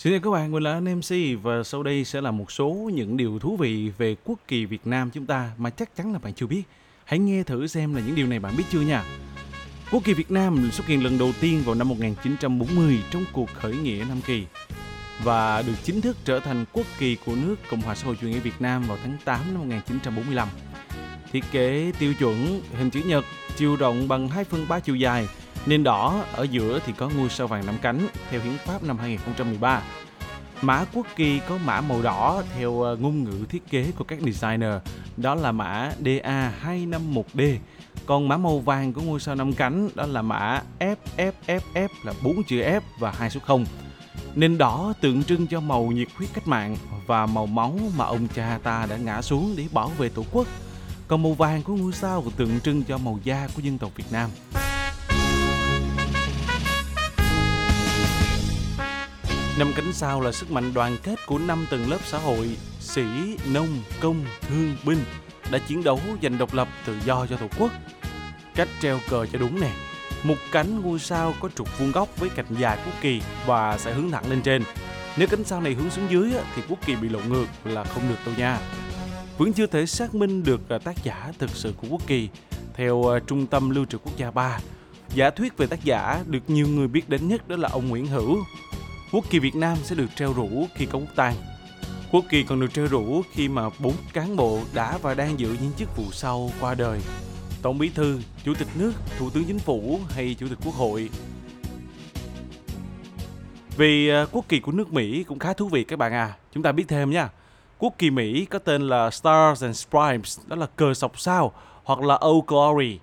Xin chào các bạn, mình là anh MC và sau đây sẽ là một số những điều thú vị về quốc kỳ Việt Nam chúng ta mà chắc chắn là bạn chưa biết. Hãy nghe thử xem là những điều này bạn biết chưa nha. Quốc kỳ Việt Nam xuất hiện lần đầu tiên vào năm 1940 trong cuộc khởi nghĩa Nam Kỳ và được chính thức trở thành quốc kỳ của nước Cộng hòa xã hội chủ nghĩa Việt Nam vào tháng 8 năm 1945. Thiết kế tiêu chuẩn hình chữ nhật, chiều rộng bằng 2 phần 3 chiều dài, nền đỏ ở giữa thì có ngôi sao vàng năm cánh theo hiến pháp năm 2013. Mã quốc kỳ có mã màu đỏ theo ờ, ngôn ngữ thiết kế của các designer, đó là mã DA251D. Còn mã màu vàng của ngôi sao năm cánh đó là mã FFFF là 4 chữ F và hai số 0. Nền đỏ tượng trưng cho màu nhiệt huyết cách mạng và màu máu mà ông cha ta đã ngã xuống để bảo vệ tổ quốc. Còn màu vàng của ngôi sao tượng trưng cho màu da của dân tộc Việt Nam. Năm cánh sao là sức mạnh đoàn kết của năm tầng lớp xã hội, sĩ, nông, công, thương, binh đã chiến đấu giành độc lập tự do cho Tổ quốc. Cách treo cờ cho đúng nè. Một cánh ngôi sao có trục vuông góc với cạnh dài quốc kỳ và sẽ hướng thẳng lên trên. Nếu cánh sao này hướng xuống dưới thì quốc kỳ bị lộn ngược là không được đâu nha. Vẫn chưa thể xác minh được à, tác giả thực sự của quốc kỳ. Theo à, Trung tâm Lưu trữ Quốc gia 3, giả thuyết về tác giả được nhiều người biết đến nhất đó là ông Nguyễn Hữu, Quốc kỳ Việt Nam sẽ được treo rủ khi có quốc tang. Quốc kỳ còn được treo rủ khi mà bốn cán bộ đã và đang giữ những chức vụ sau qua đời. Tổng bí thư, chủ tịch nước, thủ tướng chính phủ hay chủ tịch quốc hội. Vì à, quốc kỳ của nước Mỹ cũng khá thú vị các bạn à. Chúng ta biết thêm nha. Quốc kỳ Mỹ có tên là Stars and Stripes, đó là cờ sọc sao hoặc là Old Glory.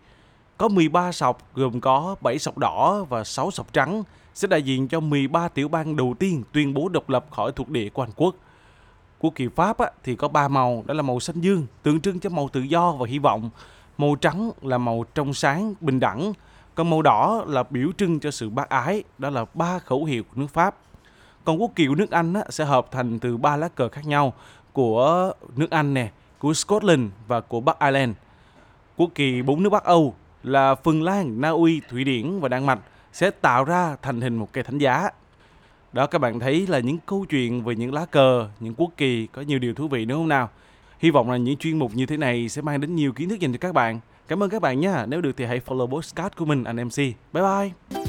Có 13 sọc gồm có 7 sọc đỏ và 6 sọc trắng sẽ đại diện cho 13 tiểu bang đầu tiên tuyên bố độc lập khỏi thuộc địa của Anh quốc. Quốc kỳ Pháp á, thì có ba màu, đó là màu xanh dương, tượng trưng cho màu tự do và hy vọng. Màu trắng là màu trong sáng, bình đẳng. Còn màu đỏ là biểu trưng cho sự bác ái, đó là ba khẩu hiệu của nước Pháp. Còn quốc kỳ của nước Anh á, sẽ hợp thành từ ba lá cờ khác nhau của nước Anh nè, của Scotland và của Bắc Ireland. Quốc kỳ bốn nước Bắc Âu là Phần Lan, Na Uy, Thụy Điển và Đan Mạch sẽ tạo ra thành hình một cây thánh giá. Đó các bạn thấy là những câu chuyện về những lá cờ, những quốc kỳ có nhiều điều thú vị đúng không nào? Hy vọng là những chuyên mục như thế này sẽ mang đến nhiều kiến thức dành cho các bạn. Cảm ơn các bạn nhé. Nếu được thì hãy follow podcast của mình anh MC. Bye bye.